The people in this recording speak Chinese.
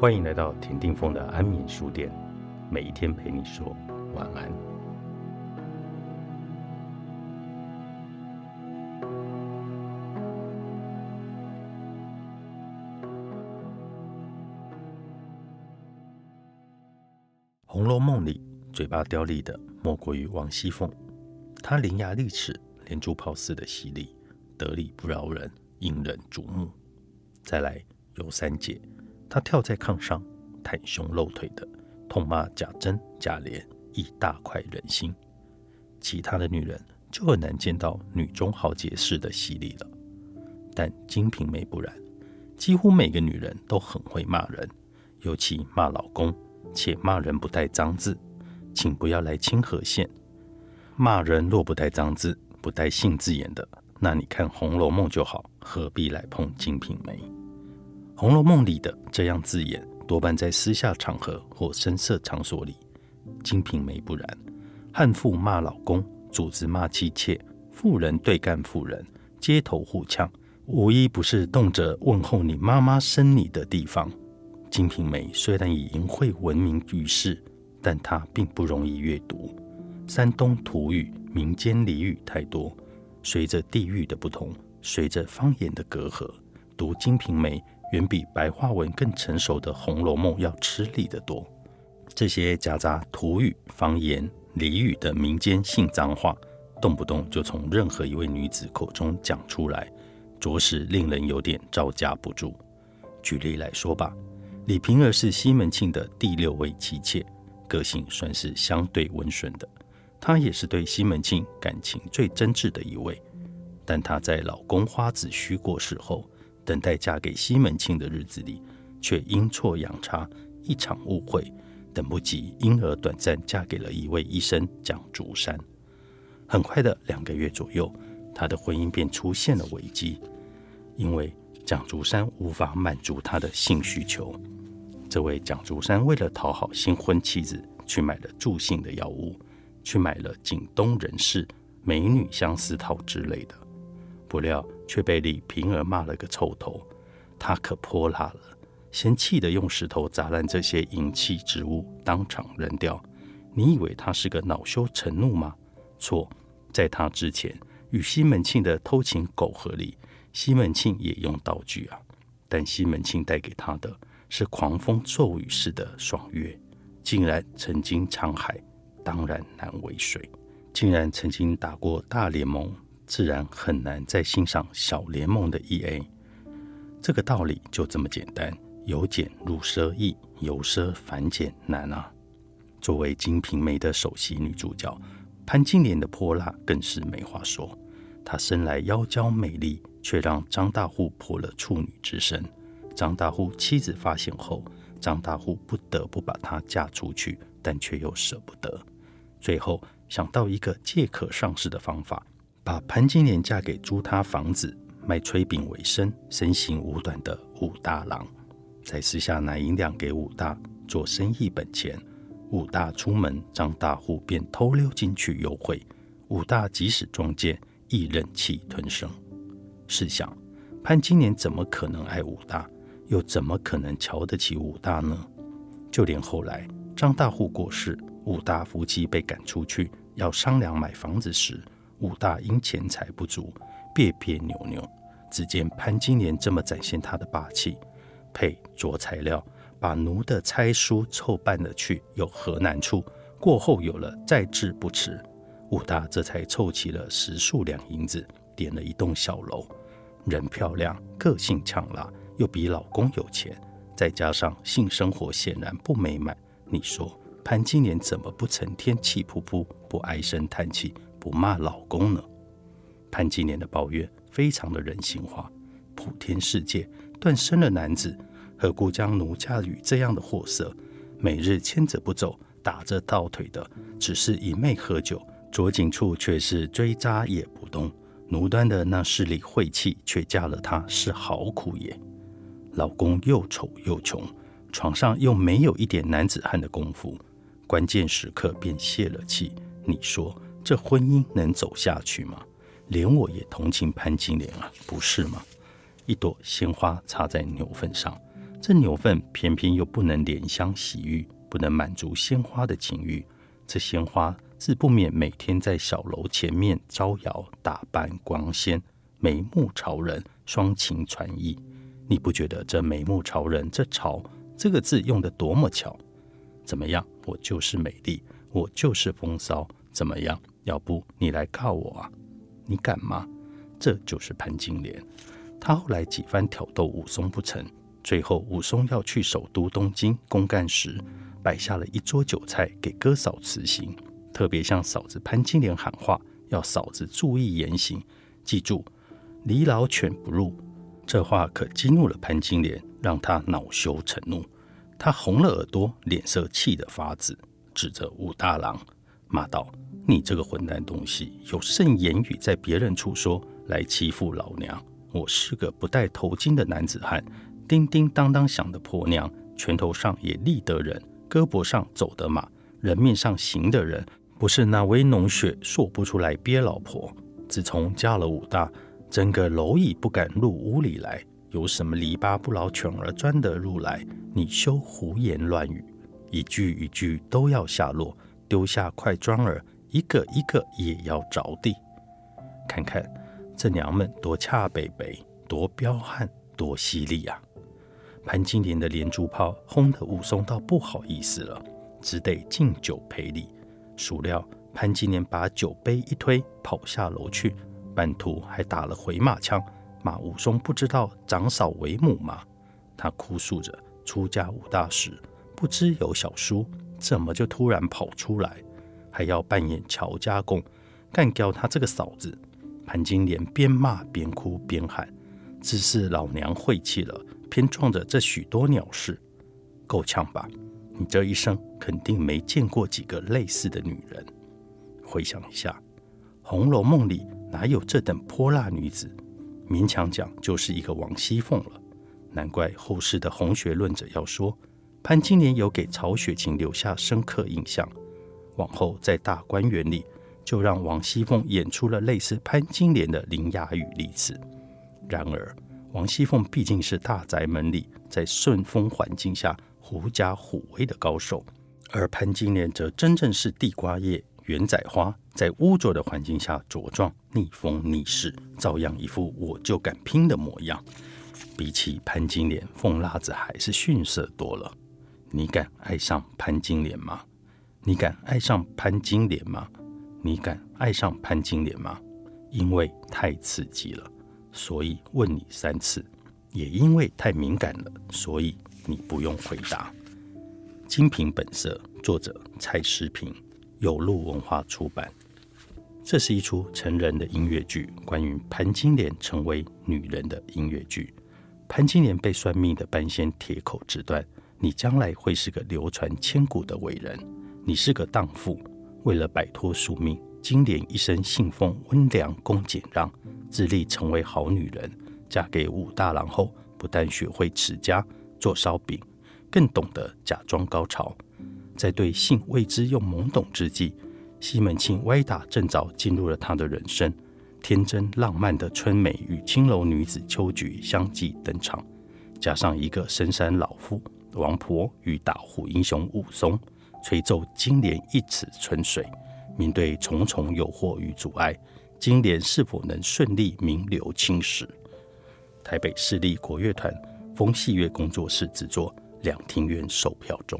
欢迎来到田定峰的安眠书店，每一天陪你说晚安。《红楼梦》里嘴巴刁利的莫过于王熙凤，她伶牙俐齿、连珠炮似的犀利，得理不饶人，引人瞩目。再来有三姐。她跳在炕上，袒胸露腿的痛骂贾珍、贾琏，亦大快人心。其他的女人就很难见到女中豪杰式的犀利了，但金瓶梅不然，几乎每个女人都很会骂人，尤其骂老公，且骂人不带脏字，请不要来清河县。骂人若不带脏字，不带性字眼的，那你看《红楼梦》就好，何必来碰金瓶梅？《红楼梦》里的这样字眼，多半在私下场合或声色场所里。《金瓶梅》不然，悍妇骂老公，主子骂妻妾，妇人对干妇人，街头互呛，无一不是动辄问候你妈妈生你的地方。《金瓶梅》虽然以淫秽闻名于世，但它并不容易阅读。山东土语、民间俚语太多，随着地域的不同，随着方言的隔阂，读《金瓶梅》。远比白话文更成熟的《红楼梦》要吃力得多。这些夹杂土语、方言、俚语的民间性脏话，动不动就从任何一位女子口中讲出来，着实令人有点招架不住。举例来说吧，李瓶儿是西门庆的第六位妻妾，个性算是相对温顺的。她也是对西门庆感情最真挚的一位。但她在老公花子虚过世后，等待嫁给西门庆的日子里，却阴错阳差一场误会，等不及，因而短暂嫁给了一位医生蒋竹山。很快的两个月左右，他的婚姻便出现了危机，因为蒋竹山无法满足他的性需求。这位蒋竹山为了讨好新婚妻子，去买了助兴的药物，去买了景东人士美女相思套之类的。不料却被李瓶儿骂了个臭头，他可泼辣了，嫌弃的用石头砸烂这些银器、植物，当场扔掉。你以为他是个恼羞成怒吗？错，在他之前与西门庆的偷情苟合里，西门庆也用道具啊，但西门庆带给他的是狂风骤雨似的爽约，竟然曾经沧海，当然难为水，竟然曾经打过大联盟。自然很难再欣赏小联盟的 E A，这个道理就这么简单，由俭入奢易，由奢反俭难啊。作为《金瓶梅》的首席女主角，潘金莲的泼辣更是没话说。她生来妖娇美丽，却让张大户破了处女之身。张大户妻子发现后，张大户不得不把她嫁出去，但却又舍不得。最后想到一个借壳上市的方法。把潘金莲嫁给租他房子、卖炊饼为生、身形五短的武大郎，再私下拿银两给武大做生意本钱。武大出门，张大户便偷溜进去幽会。武大即使撞见，亦忍气吞声。试想，潘金莲怎么可能爱武大，又怎么可能瞧得起武大呢？就连后来张大户过世，武大夫妻被赶出去，要商量买房子时，武大因钱财不足，别别扭扭。只见潘金莲这么展现她的霸气，配着材料，把奴的差书凑办了去，有何难处？过后有了，再治不迟。武大这才凑齐了十数两银子，点了一栋小楼。人漂亮，个性呛辣，又比老公有钱，再加上性生活显然不美满。你说潘金莲怎么不成天气噗噗，不唉声叹气？不骂老公呢？潘金莲的抱怨非常的人性化。普天世界断生的男子，何故将奴嫁与这样的货色？每日牵着不走，打着倒腿的，只是一昧喝酒，着锦处却是追扎也不动。奴端的那势力晦气，却嫁了他是好苦也。老公又丑又穷，床上又没有一点男子汉的功夫，关键时刻便泄了气。你说？这婚姻能走下去吗？连我也同情潘金莲啊，不是吗？一朵鲜花插在牛粪上，这牛粪偏偏又不能怜香惜玉，不能满足鲜花的情欲。这鲜花自不免每天在小楼前面招摇打扮光鲜，眉目潮人，双情传意。你不觉得这眉目潮人，这“潮”这个字用的多么巧？怎么样？我就是美丽，我就是风骚。怎么样？要不你来告我啊？你敢吗？这就是潘金莲。他后来几番挑逗武松不成，最后武松要去首都东京公干时，摆下了一桌酒菜给哥嫂辞行，特别向嫂子潘金莲喊话，要嫂子注意言行，记住“离老犬不入”。这话可激怒了潘金莲，让她恼羞成怒。她红了耳朵，脸色气得发紫，指着武大郎骂道：“你这个混蛋东西，有甚言语在别人处说，来欺负老娘！我是个不戴头巾的男子汉，叮叮当当响的婆娘，拳头上也立得人，胳膊上走得马，人面上行的人，不是那威浓血说不出来憋老婆。自从嫁了武大。”整个蝼蚁不敢入屋里来，有什么篱笆不劳犬儿钻得入来？你休胡言乱语，一句一句都要下落，丢下块砖儿，一个一个也要着地。看看这娘们多恰北北，多彪悍，多犀利呀！潘金莲的连珠炮轰得武松倒不好意思了，只得敬酒赔礼。孰料潘金莲把酒杯一推，跑下楼去。半途还打了回马枪，骂武松不知道长嫂为母吗？他哭诉着出家武大时不知有小叔，怎么就突然跑出来，还要扮演乔家公干掉他这个嫂子？潘金莲边骂边哭边喊：“只是老娘晦气了，偏撞着这许多鸟事，够呛吧？你这一生肯定没见过几个类似的女人。回想一下，《红楼梦》里。”哪有这等泼辣女子？勉强讲就是一个王熙凤了。难怪后世的红学论者要说潘金莲有给曹雪芹留下深刻印象。往后在大观园里，就让王熙凤演出了类似潘金莲的伶牙与俐齿。然而，王熙凤毕竟是大宅门里在顺风环境下狐假虎威的高手，而潘金莲则真正是地瓜叶。圆仔花在污浊的环境下茁壮，逆风逆势，照样一副我就敢拼的模样。比起潘金莲，凤辣子还是逊色多了。你敢爱上潘金莲吗？你敢爱上潘金莲吗？你敢爱上潘金莲吗？因为太刺激了，所以问你三次；也因为太敏感了，所以你不用回答。精品本色，作者蔡诗平。有路文化出版。这是一出成人的音乐剧，关于潘金莲成为女人的音乐剧。潘金莲被算命的半仙铁口直断：你将来会是个流传千古的伟人。你是个荡妇，为了摆脱宿命，金莲一生信奉温良恭俭让，致力成为好女人。嫁给武大郎后，不但学会持家做烧饼，更懂得假装高潮。在对性未知又懵懂之际，西门庆歪打正着进入了他的人生。天真浪漫的春美与青楼女子秋菊相继登场，加上一个深山老妇王婆与打虎英雄武松，吹奏金莲一尺春水。面对重重诱惑与阻碍，金莲是否能顺利名留青史？台北市立国乐团风戏乐工作室制作，两厅院售票中。